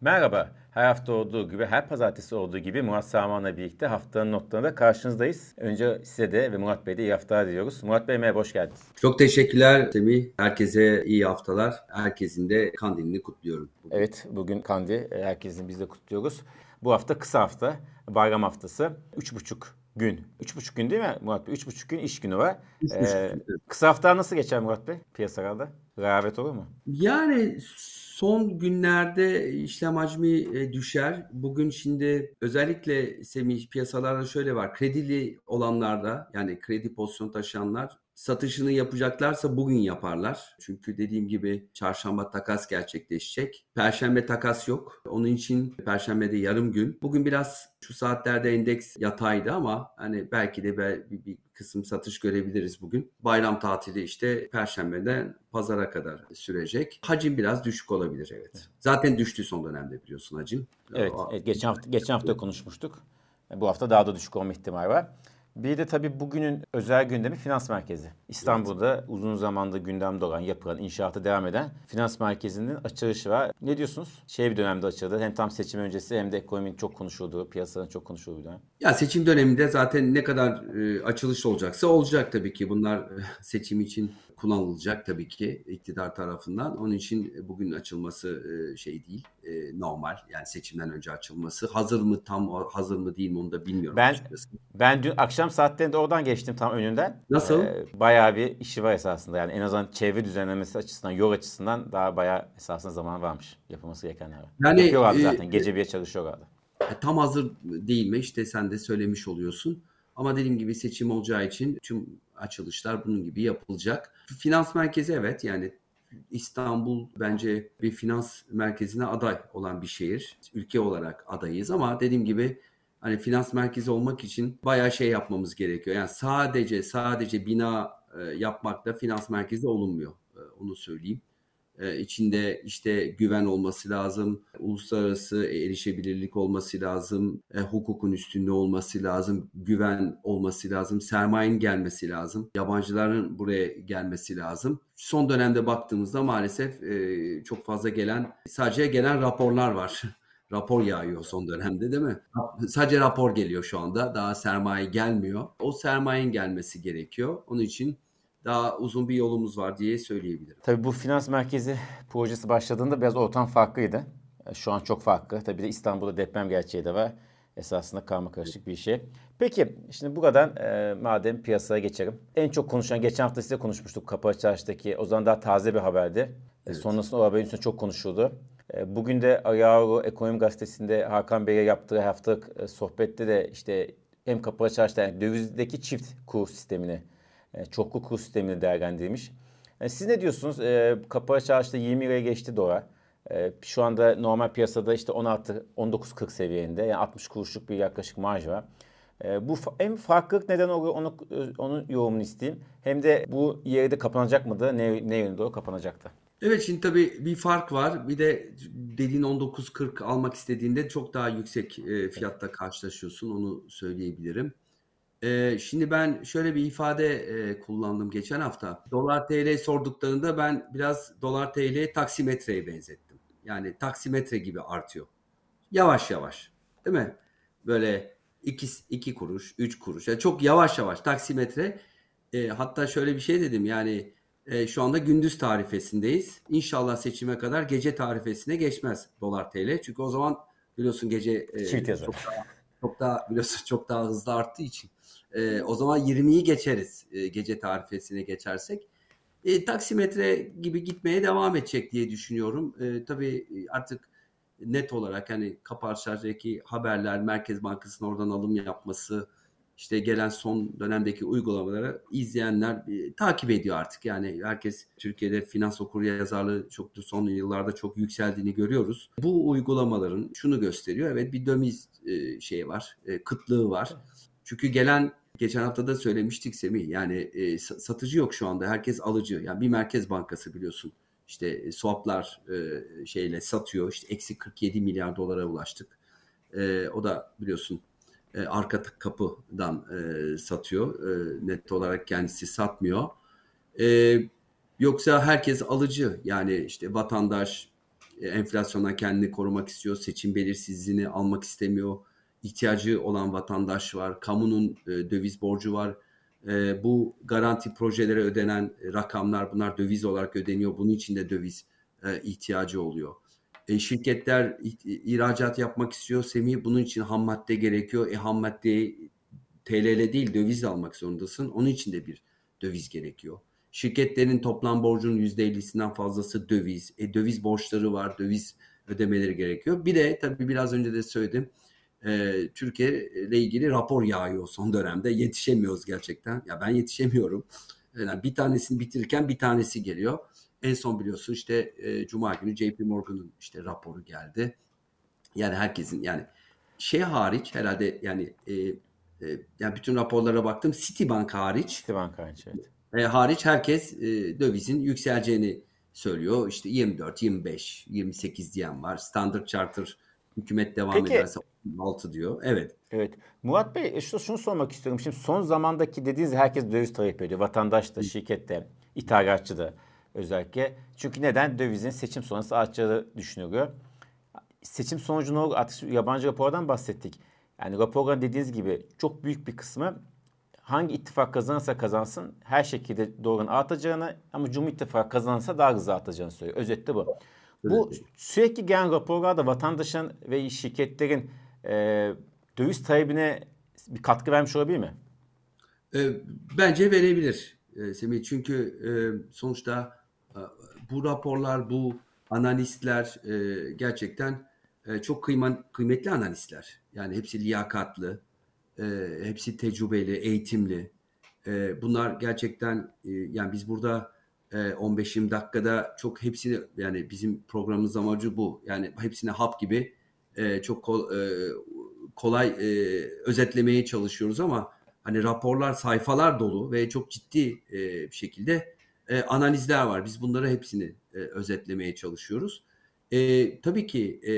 Merhaba. Her hafta olduğu gibi, her pazartesi olduğu gibi Murat Saman'la birlikte haftanın notlarında karşınızdayız. Önce size de ve Murat Bey'e de iyi haftalar diliyoruz. Murat Bey merhaba, hoş geldiniz. Çok teşekkürler Semih. Herkese iyi haftalar. Herkesin de kandilini kutluyorum. Bugün. Evet, bugün kandil. Herkesin biz de kutluyoruz. Bu hafta kısa hafta, bayram haftası. Üç buçuk gün. Üç buçuk gün değil mi Murat Bey? Üç buçuk gün iş günü var. Ee, kısa hafta nasıl geçer Murat Bey piyasalarda? Rehavet olur mu? Yani son günlerde işlem hacmi e, düşer. Bugün şimdi özellikle Semih piyasalarda şöyle var. Kredili olanlarda yani kredi pozisyon taşıyanlar satışını yapacaklarsa bugün yaparlar. Çünkü dediğim gibi çarşamba takas gerçekleşecek. Perşembe takas yok. Onun için perşembede yarım gün. Bugün biraz şu saatlerde endeks yataydı ama hani belki de bir, bir kısım satış görebiliriz bugün. Bayram tatili işte perşembeden pazara kadar sürecek. Hacim biraz düşük olabilir evet. Zaten düştü son dönemde biliyorsun hacim. Evet, evet geçen hafta geçen hafta konuşmuştuk. Bu hafta daha da düşük olma ihtimali var. Bir de tabii bugünün özel gündemi finans merkezi. İstanbul'da evet. uzun zamanda gündemde olan, yapılan, inşaatı devam eden finans merkezinin açılışı var. Ne diyorsunuz? Şey bir dönemde açıldı. Hem tam seçim öncesi hem de ekonominin çok konuşulduğu, piyasanın çok konuşulduğu bir dönem. Ya seçim döneminde zaten ne kadar e, açılış olacaksa olacak tabii ki. Bunlar e, seçim için kullanılacak tabii ki iktidar tarafından. Onun için bugün açılması e, şey değil, e, normal. Yani seçimden önce açılması. Hazır mı tam hazır mı değil mi onu da bilmiyorum. Ben açıkçası. ben dün akşam saatlerinde oradan geçtim tam önünden. Nasıl? Ee, bayağı bir işi var esasında. Yani en azından çevre düzenlemesi açısından, yol açısından daha bayağı esasında zaman varmış yapılması gerekenler var. Yani, Yapıyorlardı e, zaten. Gece bir çalışıyorlardı. Tam hazır değil mi? İşte sen de söylemiş oluyorsun. Ama dediğim gibi seçim olacağı için tüm açılışlar bunun gibi yapılacak. Finans merkezi evet yani İstanbul bence bir finans merkezine aday olan bir şehir. Ülke olarak adayız ama dediğim gibi hani finans merkezi olmak için bayağı şey yapmamız gerekiyor. Yani sadece sadece bina e, yapmakla finans merkezi olunmuyor. E, onu söyleyeyim. E, içinde işte güven olması lazım, uluslararası erişebilirlik olması lazım, e, hukukun üstünde olması lazım, güven olması lazım, sermayenin gelmesi lazım, yabancıların buraya gelmesi lazım. Son dönemde baktığımızda maalesef e, çok fazla gelen, sadece gelen raporlar var. rapor yağıyor son dönemde değil mi? Sadece rapor geliyor şu anda. Daha sermaye gelmiyor. O sermayenin gelmesi gerekiyor. Onun için daha uzun bir yolumuz var diye söyleyebilirim. Tabii bu finans merkezi projesi başladığında biraz ortam farklıydı. Şu an çok farklı. Tabii de İstanbul'da deprem gerçeği de var. Esasında karma karışık bir şey. Peki şimdi buradan e, madem piyasaya geçelim. En çok konuşan geçen hafta size konuşmuştuk Kapalı Çarşı'daki. O zaman daha taze bir haberdi. E, evet. Sonrasında o haberin üstüne çok konuşuldu. E, bugün de Ayağı Ekonomi Gazetesi'nde Hakan Bey'e yaptığı haftalık e, sohbette de işte hem Kapalı Çarşı'da yani dövizdeki çift kur sistemini e, çoklu kur sistemini değerlendirmiş. Siz ne diyorsunuz? Kapalı çarşıda 20 liraya geçti dolar. Şu anda normal piyasada işte 16 19.40 seviyende. Yani 60 kuruşluk bir yaklaşık marj var. Bu hem farklılık neden oluyor onu onun yorumunu isteyeyim. Hem de bu yerde kapanacak mıydı? Ne, ne yönde doğru kapanacaktı? Evet şimdi tabii bir fark var. Bir de dediğin 19.40 almak istediğinde çok daha yüksek e, fiyatta karşılaşıyorsun. Onu söyleyebilirim. Ee, şimdi ben şöyle bir ifade e, kullandım geçen hafta. Dolar TL sorduklarında ben biraz dolar TL taksimetreye benzettim. Yani taksimetre gibi artıyor. Yavaş yavaş değil mi? Böyle iki, iki kuruş, üç kuruş. Yani çok yavaş yavaş taksimetre. E, hatta şöyle bir şey dedim yani e, şu anda gündüz tarifesindeyiz. İnşallah seçime kadar gece tarifesine geçmez dolar TL. Çünkü o zaman biliyorsun gece e, çok, daha, çok daha biliyorsun çok daha hızlı arttığı için e, o zaman 20'yi geçeriz e, gece tarifesine geçersek. E, taksimetre gibi gitmeye devam edecek diye düşünüyorum. E, tabii artık net olarak hani Kaparşar'daki haberler, Merkez Bankası'nın oradan alım yapması, işte gelen son dönemdeki uygulamaları izleyenler e, takip ediyor artık. Yani herkes Türkiye'de finans okur yazarlığı çok son yıllarda çok yükseldiğini görüyoruz. Bu uygulamaların şunu gösteriyor. Evet bir döviz e, şeyi var, e, kıtlığı var. Çünkü gelen geçen hafta da söylemiştik Semih yani e, satıcı yok şu anda herkes alıcı. Yani bir merkez bankası biliyorsun işte swaplar e, şeyle satıyor işte eksi 47 milyar dolara ulaştık. O da biliyorsun e, arka kapıdan e, satıyor. E, net olarak kendisi satmıyor. E, yoksa herkes alıcı yani işte vatandaş enflasyondan kendini korumak istiyor, seçim belirsizliğini almak istemiyor. İhtiyacı olan vatandaş var, kamunun e, döviz borcu var. E, bu garanti projelere ödenen rakamlar bunlar döviz olarak ödeniyor. Bunun için de döviz e, ihtiyacı oluyor. E, şirketler ihracat yapmak istiyor. Semih bunun için ham madde gerekiyor. E, ham maddeyi TL değil dövizle almak zorundasın. Onun için de bir döviz gerekiyor. Şirketlerin toplam borcunun %50'sinden fazlası döviz. E, döviz borçları var, döviz ödemeleri gerekiyor. Bir de tabii biraz önce de söyledim. E, Türkiye ile ilgili rapor yağıyor son dönemde. Yetişemiyoruz gerçekten. Ya ben yetişemiyorum. Yani bir tanesini bitirirken bir tanesi geliyor. En son biliyorsun işte e, Cuma günü JP Morgan'ın işte raporu geldi. Yani herkesin yani şey hariç herhalde yani e, e, yani bütün raporlara baktım Citibank hariç. Citibank hariç evet. E, hariç herkes e, dövizin yükseleceğini söylüyor. İşte 24, 25, 28 diyen var. Standard Charter hükümet devam Peki, ederse 6 diyor. Evet. Evet. Murat Bey işte şunu sormak istiyorum. Şimdi son zamandaki dediğiniz herkes döviz talep ediyor. Vatandaş da, şirket de, ithalatçı da özellikle. Çünkü neden? Dövizin seçim sonrası artacağı düşünülüyor. Seçim sonucunu artık yabancı rapordan bahsettik. Yani raporların dediğiniz gibi çok büyük bir kısmı hangi ittifak kazanırsa kazansın her şekilde doğrunun artacağını ama Cumhur İttifakı kazanırsa daha hızlı artacağını söylüyor. Özetle bu. Bu sürekli gelen raporlarda vatandaşın ve şirketlerin e, döviz talebine bir katkı vermiş olabilir mi? E, bence verebilir e, Semih. Çünkü e, sonuçta bu raporlar, bu analistler e, gerçekten e, çok kıyman, kıymetli analistler. Yani hepsi liyakatlı, e, hepsi tecrübeli, eğitimli. E, bunlar gerçekten e, yani biz burada e, 15-20 dakikada çok hepsini yani bizim programımız amacı bu. Yani hepsine hap gibi e, çok kol, e, kolay e, özetlemeye çalışıyoruz ama hani raporlar sayfalar dolu ve çok ciddi e, bir şekilde e, analizler var. Biz bunları hepsini e, özetlemeye çalışıyoruz. E, tabii ki e,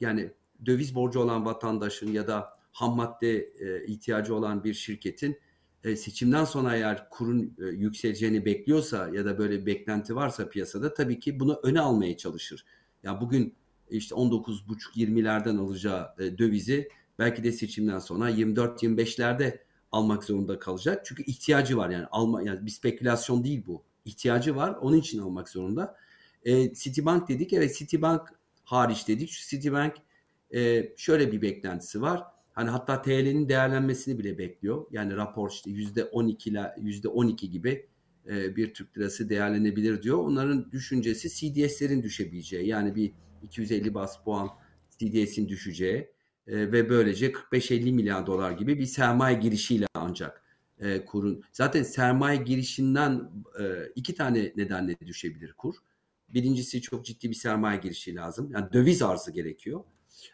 yani döviz borcu olan vatandaşın ya da ham madde e, ihtiyacı olan bir şirketin e, seçimden sonra eğer kurun e, yükseleceğini bekliyorsa ya da böyle bir beklenti varsa piyasada tabii ki bunu öne almaya çalışır. Ya yani bugün işte 19,5-20'lerden alacağı e, dövizi belki de seçimden sonra 24-25'lerde almak zorunda kalacak. Çünkü ihtiyacı var yani alma yani bir spekülasyon değil bu. İhtiyacı var. Onun için almak zorunda. E, Citibank dedik. Evet Citibank hariç dedik. Şu Citibank e, şöyle bir beklentisi var. Hani hatta TL'nin değerlenmesini bile bekliyor. Yani rapor işte yüzde 12 ile yüzde 12 gibi e, bir Türk lirası değerlenebilir diyor. Onların düşüncesi CDS'lerin düşebileceği. Yani bir 250 bas puan CDS'in düşeceği e, ve böylece 45-50 milyar dolar gibi bir sermaye girişiyle ancak e, kurun. Zaten sermaye girişinden e, iki tane nedenle düşebilir kur. Birincisi çok ciddi bir sermaye girişi lazım. Yani döviz arzı gerekiyor.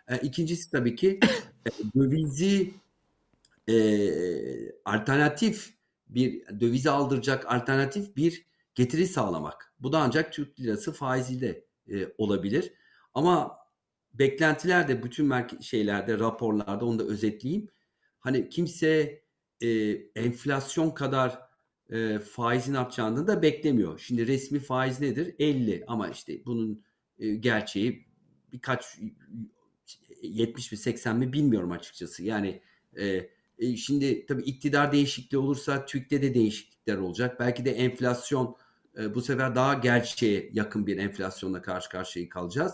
E, ikincisi tabii ki e, dövizi e, alternatif bir dövizi aldıracak alternatif bir getiri sağlamak. Bu da ancak Türk lirası faiziyle e, olabilir. Ama beklentiler de bütün şeylerde, raporlarda onu da özetleyeyim. Hani kimse e, enflasyon kadar e, faizin artacağını da beklemiyor. Şimdi resmi faiz nedir? 50 ama işte bunun e, gerçeği birkaç 70 mi 80 mi bilmiyorum açıkçası. Yani e, e, şimdi tabii iktidar değişikliği olursa TÜİK'te de değişiklikler olacak. Belki de enflasyon e, bu sefer daha gerçeğe yakın bir enflasyonla karşı karşıya kalacağız.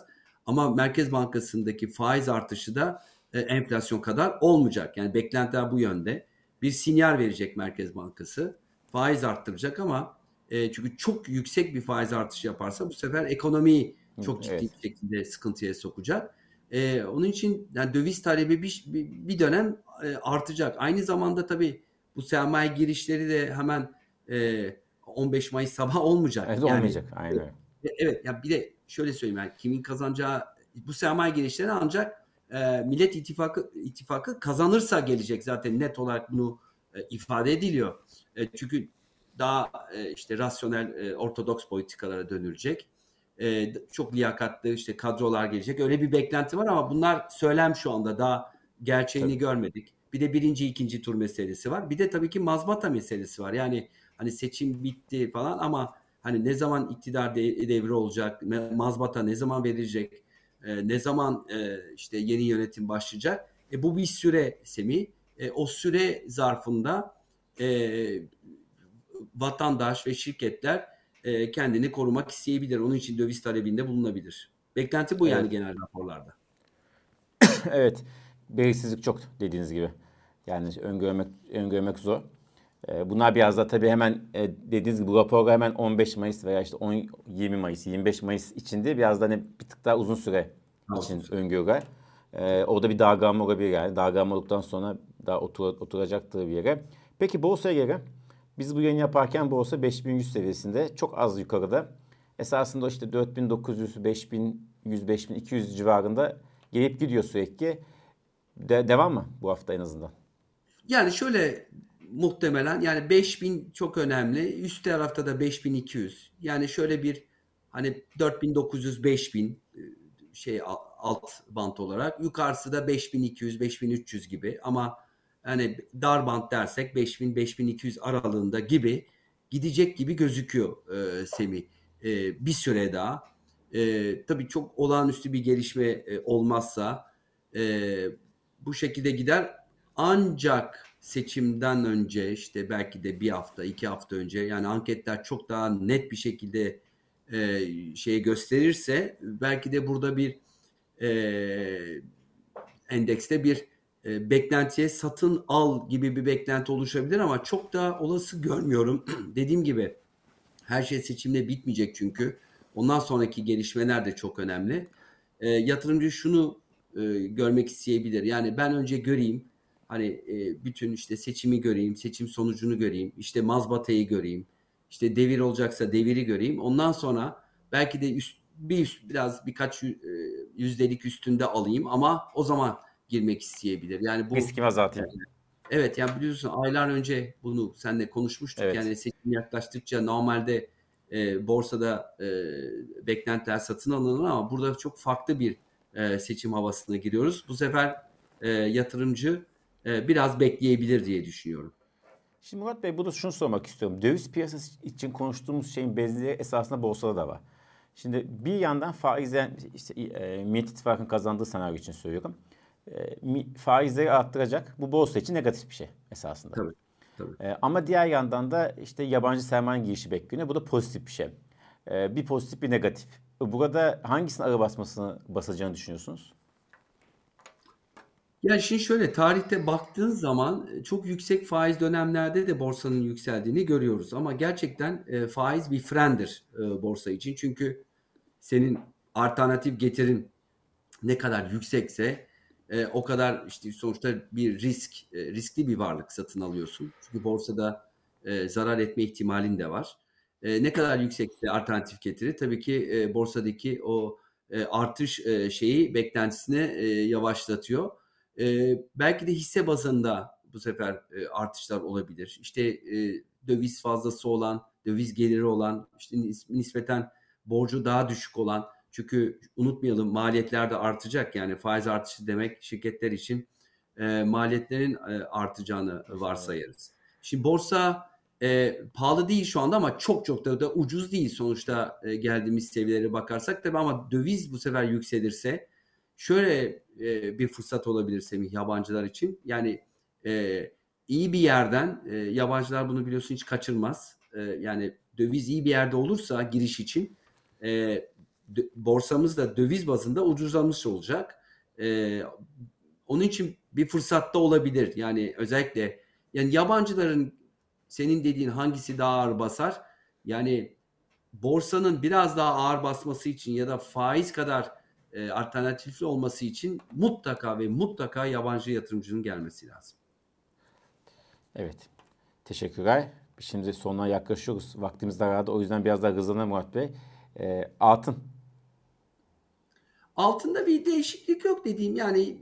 Ama Merkez Bankası'ndaki faiz artışı da e, enflasyon kadar olmayacak. Yani beklentiler bu yönde. Bir sinyal verecek Merkez Bankası. Faiz arttıracak ama e, çünkü çok yüksek bir faiz artışı yaparsa bu sefer ekonomiyi çok ciddi evet. bir şekilde sıkıntıya sokacak. E, onun için yani döviz talebi bir, bir, dönem e, artacak. Aynı zamanda tabii bu sermaye girişleri de hemen e, 15 Mayıs sabah olmayacak. Evet yani, olmayacak. Aynen. Evet ya bir de şöyle söyleyeyim yani kimin kazanacağı bu sermaye girişleri ancak e, Millet İttifakı ittifakı kazanırsa gelecek zaten net olarak bunu e, ifade ediliyor. E, çünkü daha e, işte rasyonel e, ortodoks politikalara dönülecek e, çok liyakatlı işte kadrolar gelecek. Öyle bir beklenti var ama bunlar söylem şu anda daha gerçeğini tabii. görmedik. Bir de birinci ikinci tur meselesi var. Bir de tabii ki mazbata meselesi var. Yani hani seçim bitti falan ama Hani ne zaman iktidar devri olacak, mazbata ne zaman verilecek, e, ne zaman e, işte yeni yönetim başlayacak. E, bu bir süre Semih. E, o süre zarfında e, vatandaş ve şirketler e, kendini korumak isteyebilir. Onun için döviz talebinde bulunabilir. Beklenti bu evet. yani genel raporlarda. evet. Belirsizlik çok dediğiniz gibi. Yani öngörmek, öngörmek zor. Ee, bunlar biraz da tabii hemen e, dediğiniz gibi bu raporda hemen 15 Mayıs veya işte 10, 20 Mayıs, 25 Mayıs için değil biraz da hani bir tık daha uzun süre için öngörüler. Ee, orada bir dalgalanma olabilir yani. Dalgalanma olduktan sonra daha otur, oturacaktır bir yere. Peki borsaya göre biz bu yayın yaparken borsa 5100 seviyesinde çok az yukarıda. Esasında işte 4900, 5100, 5200 civarında gelip gidiyor sürekli. De, devam mı bu hafta en azından? Yani şöyle muhtemelen yani 5000 çok önemli. Üst tarafta da 5200. Yani şöyle bir hani 4900 5000 e, şey alt bant olarak. Yukarısı da 5200 5300 gibi ama hani dar bant dersek 5000 5200 aralığında gibi gidecek gibi gözüküyor e, Semih. E, bir süre daha. E, tabii çok olağanüstü bir gelişme e, olmazsa e, bu şekilde gider. Ancak seçimden önce işte belki de bir hafta iki hafta önce yani anketler çok daha net bir şekilde e, şey gösterirse belki de burada bir e, endekste bir e, beklentiye satın al gibi bir beklenti oluşabilir ama çok da olası görmüyorum. Dediğim gibi her şey seçimle bitmeyecek çünkü. Ondan sonraki gelişmeler de çok önemli. E, yatırımcı şunu e, görmek isteyebilir. Yani ben önce göreyim Hani e, bütün işte seçimi göreyim, seçim sonucunu göreyim, işte mazbatayı göreyim, işte devir olacaksa deviri göreyim. Ondan sonra belki de üst, bir üst, biraz birkaç e, yüzdelik üstünde alayım ama o zaman girmek isteyebilir. Yani bu riskimi azaltayım. Yani, evet yani biliyorsun aylar önce bunu seninle konuşmuştuk. Evet. Yani seçim yaklaştıkça normalde e, borsada e, beklentiler satın alınır ama burada çok farklı bir e, seçim havasına giriyoruz. Bu sefer e, yatırımcı e, biraz bekleyebilir diye düşünüyorum. Şimdi Murat Bey burada şunu sormak istiyorum. Döviz piyasası için konuştuğumuz şeyin benzeri esasında borsada da var. Şimdi bir yandan faizler, işte e, Millet İttifakı'nın kazandığı senaryo için söylüyorum. E, faizleri arttıracak. Bu borsa için negatif bir şey esasında. Tabii. Tabii. E, ama diğer yandan da işte yabancı sermaye girişi bekleniyor. Bu da pozitif bir şey. E, bir pozitif bir negatif. Burada hangisinin ağır basmasını basacağını düşünüyorsunuz? Ya şimdi şöyle tarihte baktığın zaman e, çok yüksek faiz dönemlerde de borsanın yükseldiğini görüyoruz. Ama gerçekten e, faiz bir frendir e, borsa için. Çünkü senin alternatif getirin ne kadar yüksekse e, o kadar işte sonuçta bir risk, e, riskli bir varlık satın alıyorsun. Çünkü borsada e, zarar etme ihtimalin de var. E, ne kadar yüksekse alternatif getiri tabii ki e, borsadaki o e, artış e, şeyi beklentisini e, yavaşlatıyor. E, belki de hisse bazında bu sefer e, artışlar olabilir. İşte e, döviz fazlası olan, döviz geliri olan, işte nispeten borcu daha düşük olan. Çünkü unutmayalım maliyetler de artacak. Yani faiz artışı demek şirketler için e, maliyetlerin e, artacağını varsayarız. Şimdi borsa e, pahalı değil şu anda ama çok çok da, da ucuz değil sonuçta e, geldiğimiz seviyelere bakarsak tabii ama döviz bu sefer yükselirse şöyle e, bir fırsat olabilir Semih yabancılar için. Yani e, iyi bir yerden e, yabancılar bunu biliyorsun hiç kaçırmaz. E, yani döviz iyi bir yerde olursa giriş için e, dö, borsamız da döviz bazında ucuzlamış olacak. E, onun için bir fırsatta olabilir. Yani özellikle yani yabancıların senin dediğin hangisi daha ağır basar? Yani borsanın biraz daha ağır basması için ya da faiz kadar e, alternatifli olması için mutlaka ve mutlaka yabancı yatırımcının gelmesi lazım. Evet. Teşekkürler. Şimdi sonuna yaklaşıyoruz. Vaktimiz daraldı. O yüzden biraz daha hızlanalım Murat Bey. E, altın. Altında bir değişiklik yok dediğim yani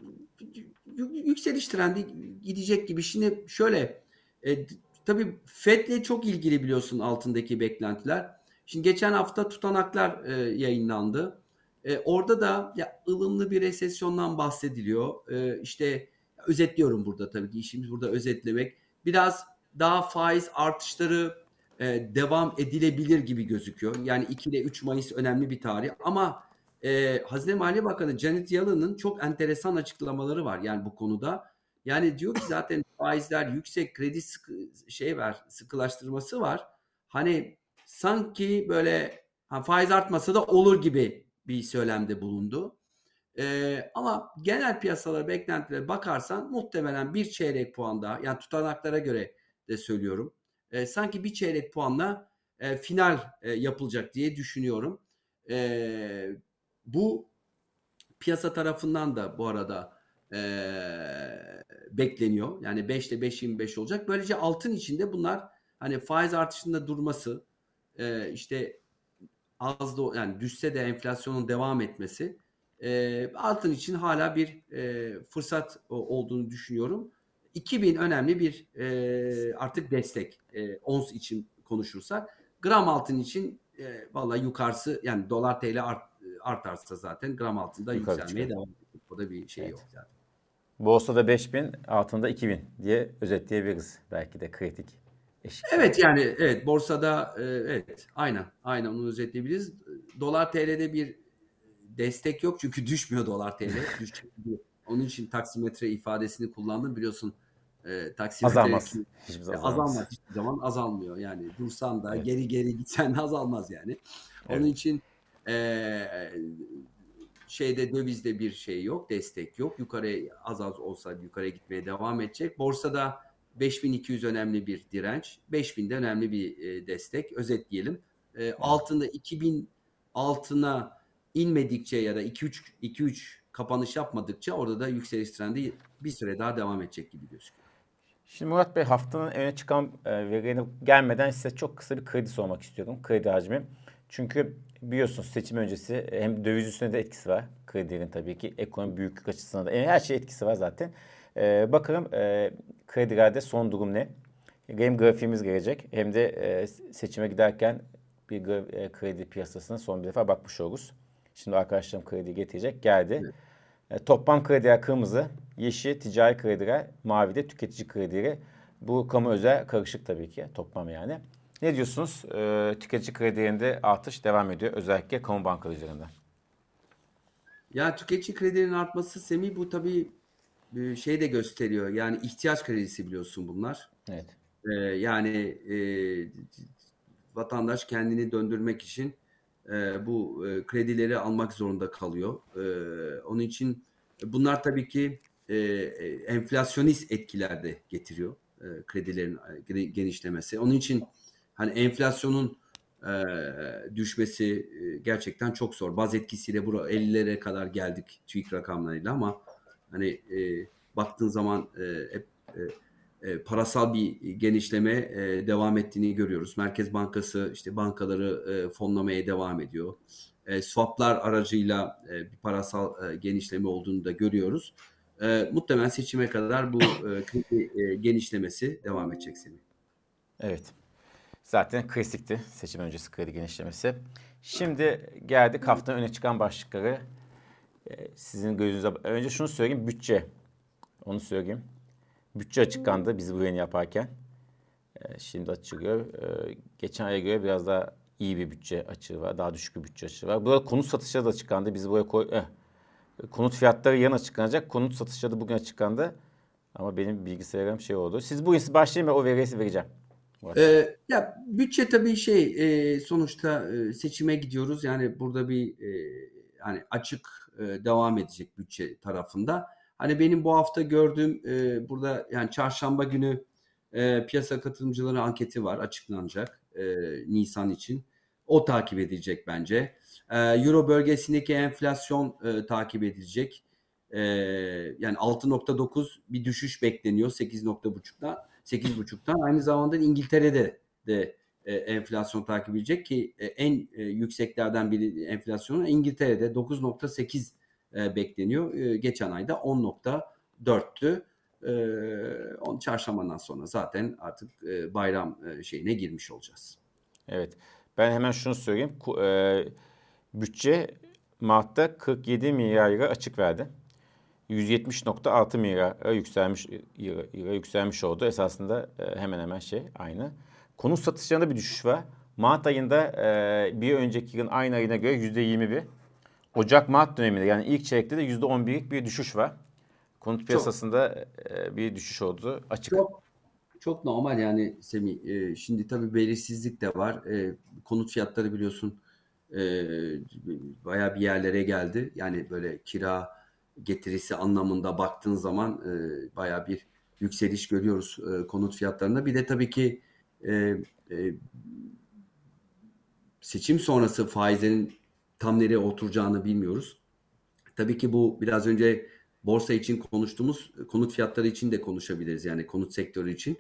yükseliş trendi gidecek gibi. Şimdi şöyle e, tabii FED'le çok ilgili biliyorsun altındaki beklentiler. Şimdi geçen hafta tutanaklar e, yayınlandı. E, orada da ya, ılımlı bir resesyondan bahsediliyor. E, işte özetliyorum burada tabii ki işimiz burada özetlemek. Biraz daha faiz artışları e, devam edilebilir gibi gözüküyor. Yani 2 ile 3 Mayıs önemli bir tarih ama e, Hazine Maliye Bakanı Janet Yellen'ın çok enteresan açıklamaları var yani bu konuda. Yani diyor ki zaten faizler yüksek kredi sıkı, şey var sıkılaştırması var. Hani sanki böyle ha, faiz artmasa da olur gibi bir söylemde bulundu. Ee, ama genel piyasalara beklentilere bakarsan muhtemelen bir çeyrek puan daha yani tutanaklara göre de söylüyorum. E, sanki bir çeyrek puanla e, final e, yapılacak diye düşünüyorum. E, bu piyasa tarafından da bu arada e, bekleniyor. Yani 5 ile 5.25 olacak. Böylece altın içinde bunlar hani faiz artışında durması e, işte az da yani düşse de enflasyonun devam etmesi e, altın için hala bir e, fırsat olduğunu düşünüyorum. 2000 önemli bir e, artık destek e, ons için konuşursak. Gram altın için e, vallahi yukarısı yani dolar TL art, artarsa zaten gram altında Yukarı yükselmeye çıkıyor. devam edecek. O da bir şey evet. yok zaten. Borsada 5000, altında 2000 diye özetleyebiliriz. Belki de kritik. Eşik. Evet yani evet borsada e, evet aynen aynen onu özetleyebiliriz. Dolar TL'de bir destek yok çünkü düşmüyor dolar TL. Onun için taksimetre ifadesini kullandım biliyorsun e, taksimetre azalmaz. Hiçbir zaman azalmaz. azalmaz. Hiçbir zaman azalmıyor. Yani dursan da evet. geri geri gitsen de azalmaz yani. Evet. Onun için e, şeyde dövizde bir şey yok, destek yok. Yukarı az az olsa yukarı gitmeye devam edecek. Borsada 5200 önemli bir direnç, 5000 de önemli bir e, destek. Özetleyelim. E. Altında 2000 altına inmedikçe ya da 2-3 2-3 kapanış yapmadıkça orada da yükseliş trendi bir süre daha devam edecek gibi gözüküyor. Şimdi Murat Bey haftanın öne çıkan e, verilerine gelmeden size çok kısa bir kredi sormak istiyorum. Kredi hacmi. Çünkü biliyorsunuz seçim öncesi hem döviz üstüne de etkisi var. Kredilerin tabii ki ekonomi büyüklük açısından da yani her şey etkisi var zaten. Ee, bakalım e, kredilerde son durum ne? Hem grafiğimiz gelecek hem de e, seçime giderken bir e, kredi piyasasına son bir defa bakmış oluruz. Şimdi arkadaşlarım kredi getirecek. Geldi. Evet. E, toplam krediler kırmızı, yeşil ticari krediler, mavi de tüketici kredileri. Bu kamu özel karışık tabii ki toplam yani. Ne diyorsunuz? E, tüketici kredilerinde artış devam ediyor özellikle kamu bankaları üzerinden. Ya tüketici kredilerin artması Semih bu tabii e, şey de gösteriyor. Yani ihtiyaç kredisi biliyorsun bunlar. Evet. Ee, yani e, vatandaş kendini döndürmek için e, bu e, kredileri almak zorunda kalıyor. E, onun için bunlar tabii ki e, enflasyonist etkiler de getiriyor e, kredilerin e, genişlemesi. Onun için hani enflasyonun e, düşmesi e, gerçekten çok zor. Baz etkisiyle bura 50'lere kadar geldik TÜİK rakamlarıyla ama hani e, baktığın zaman e, hep e, e, parasal bir genişleme e, devam ettiğini görüyoruz. Merkez Bankası işte bankaları e, fonlamaya devam ediyor. E, swaplar aracıyla e, bir parasal e, genişleme olduğunu da görüyoruz. E, muhtemelen seçime kadar bu e, kredi e, genişlemesi devam edecek senin. Evet. Zaten klasikti seçim öncesi kredi genişlemesi. Şimdi geldik haftanın öne çıkan başlıkları. E, sizin gözünüze... Önce şunu söyleyeyim. Bütçe. Onu söyleyeyim. Bütçe açıklandı biz bu yayını yaparken. E, şimdi açılıyor. E, geçen aya göre biraz daha iyi bir bütçe açığı var. Daha düşük bir bütçe açığı var. Burada konut satışları da açıklandı. Biz buraya koy... Konut fiyatları yarın açıklanacak. Konut satışları da bugün açıklandı. Ama benim bilgisayarım şey oldu. Siz bu işi başlayın ve o veriyi vereceğim. Ee, ya bütçe tabii şey e, sonuçta e, seçime gidiyoruz. Yani burada bir e, hani açık e, devam edecek bütçe tarafında. Hani benim bu hafta gördüğüm e, burada yani çarşamba günü e, piyasa katılımcıları anketi var açıklanacak Nisan için. O takip edilecek bence. Euro bölgesindeki enflasyon takip edilecek. Yani 6.9 bir düşüş bekleniyor 8.5'dan 8.5'tan. Aynı zamanda İngiltere'de de e, enflasyon takip edilecek ki e, en e, yükseklerden biri enflasyonu İngiltere'de 9.8 e, bekleniyor. E, geçen ayda 10.4'tü. E, on çarşambadan sonra zaten artık e, bayram e, şeyine girmiş olacağız. Evet. Ben hemen şunu söyleyeyim. E, bütçe Mart'ta 47 milyar lira açık verdi. 170.6 milyar yükselmiş yükselmiş oldu. Esasında e, hemen hemen şey aynı. Konut satışlarında bir düşüş var. Mart ayında e, bir önceki yılın aynı ayına göre %21. Ocak-Mart döneminde yani ilk çeyrekte de %11'lik bir düşüş var. Konut piyasasında e, bir düşüş oldu açık. Çok çok normal yani Semih. E, şimdi tabii belirsizlik de var. E, konut fiyatları biliyorsun e, bayağı bir yerlere geldi. Yani böyle kira getirisi anlamında baktığın zaman e, bayağı bir yükseliş görüyoruz e, konut fiyatlarında. Bir de tabii ki e, e, seçim sonrası faizlerin tam nereye oturacağını bilmiyoruz. Tabii ki bu biraz önce borsa için konuştuğumuz konut fiyatları için de konuşabiliriz. Yani konut sektörü için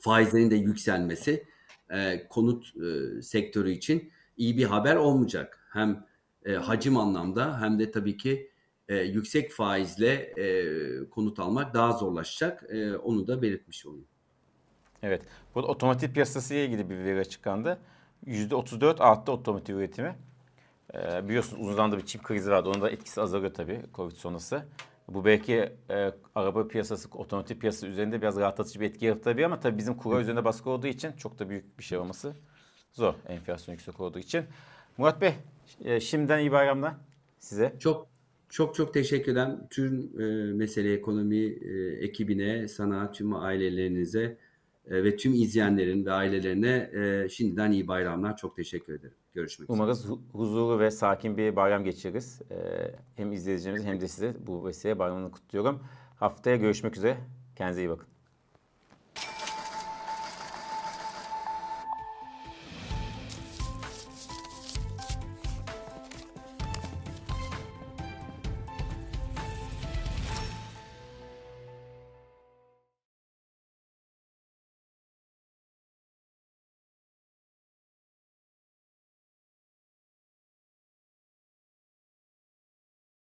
faizlerin de yükselmesi e, konut e, sektörü için iyi bir haber olmayacak. Hem e, hacim anlamda hem de tabii ki e, yüksek faizle e, konut almak daha zorlaşacak. E, onu da belirtmiş olayım. Evet. Burada otomotiv piyasası ile ilgili bir veri açıklandı. %34 arttı otomotiv üretimi. Ee, biliyorsunuz uzun zamandır bir çip krizi vardı. Onun da etkisi azalıyor tabii Covid sonrası. Bu belki e, araba piyasası, otomotiv piyasası üzerinde biraz rahatlatıcı bir etki yaratabilir ama tabii bizim kura üzerinde baskı olduğu için çok da büyük bir şey olması zor. Enflasyon yüksek olduğu için. Murat Bey, e, şimdiden iyi bayramlar size. Çok çok çok teşekkür ederim. Tüm e, mesele ekonomi e, ekibine, sana, tüm ailelerinize e, ve tüm izleyenlerin ve ailelerine e, şimdiden iyi bayramlar. Çok teşekkür ederim. Görüşmek üzere. Umarız hu- huzurlu ve sakin bir bayram geçiririz. Ee, hem izleyicilerimiz hem de size bu vesile bayramını kutluyorum. Haftaya görüşmek üzere. Kendinize iyi bakın.